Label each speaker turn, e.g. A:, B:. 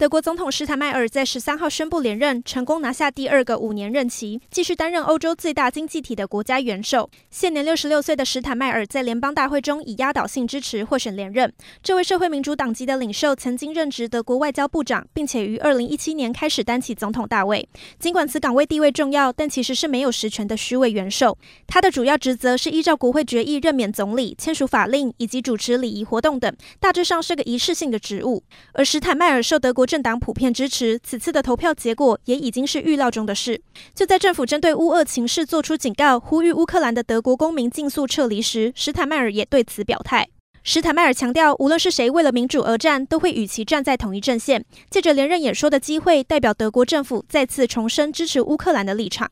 A: 德国总统施坦迈尔在十三号宣布连任，成功拿下第二个五年任期，继续担任欧洲最大经济体的国家元首。现年六十六岁的施坦迈尔在联邦大会中以压倒性支持获选连任。这位社会民主党籍的领袖曾经任职德国外交部长，并且于二零一七年开始担起总统大位。尽管此岗位地位重要，但其实是没有实权的虚位元首。他的主要职责是依照国会决议任免总理、签署法令以及主持礼仪活动等，大致上是个仪式性的职务。而施坦迈尔受德国政党普遍支持，此次的投票结果也已经是预料中的事。就在政府针对乌俄情势做出警告，呼吁乌克兰的德国公民尽速撤离时，施坦迈尔也对此表态。施坦迈尔强调，无论是谁为了民主而战，都会与其站在同一阵线。借着连任演说的机会，代表德国政府再次重申支持乌克兰的立场。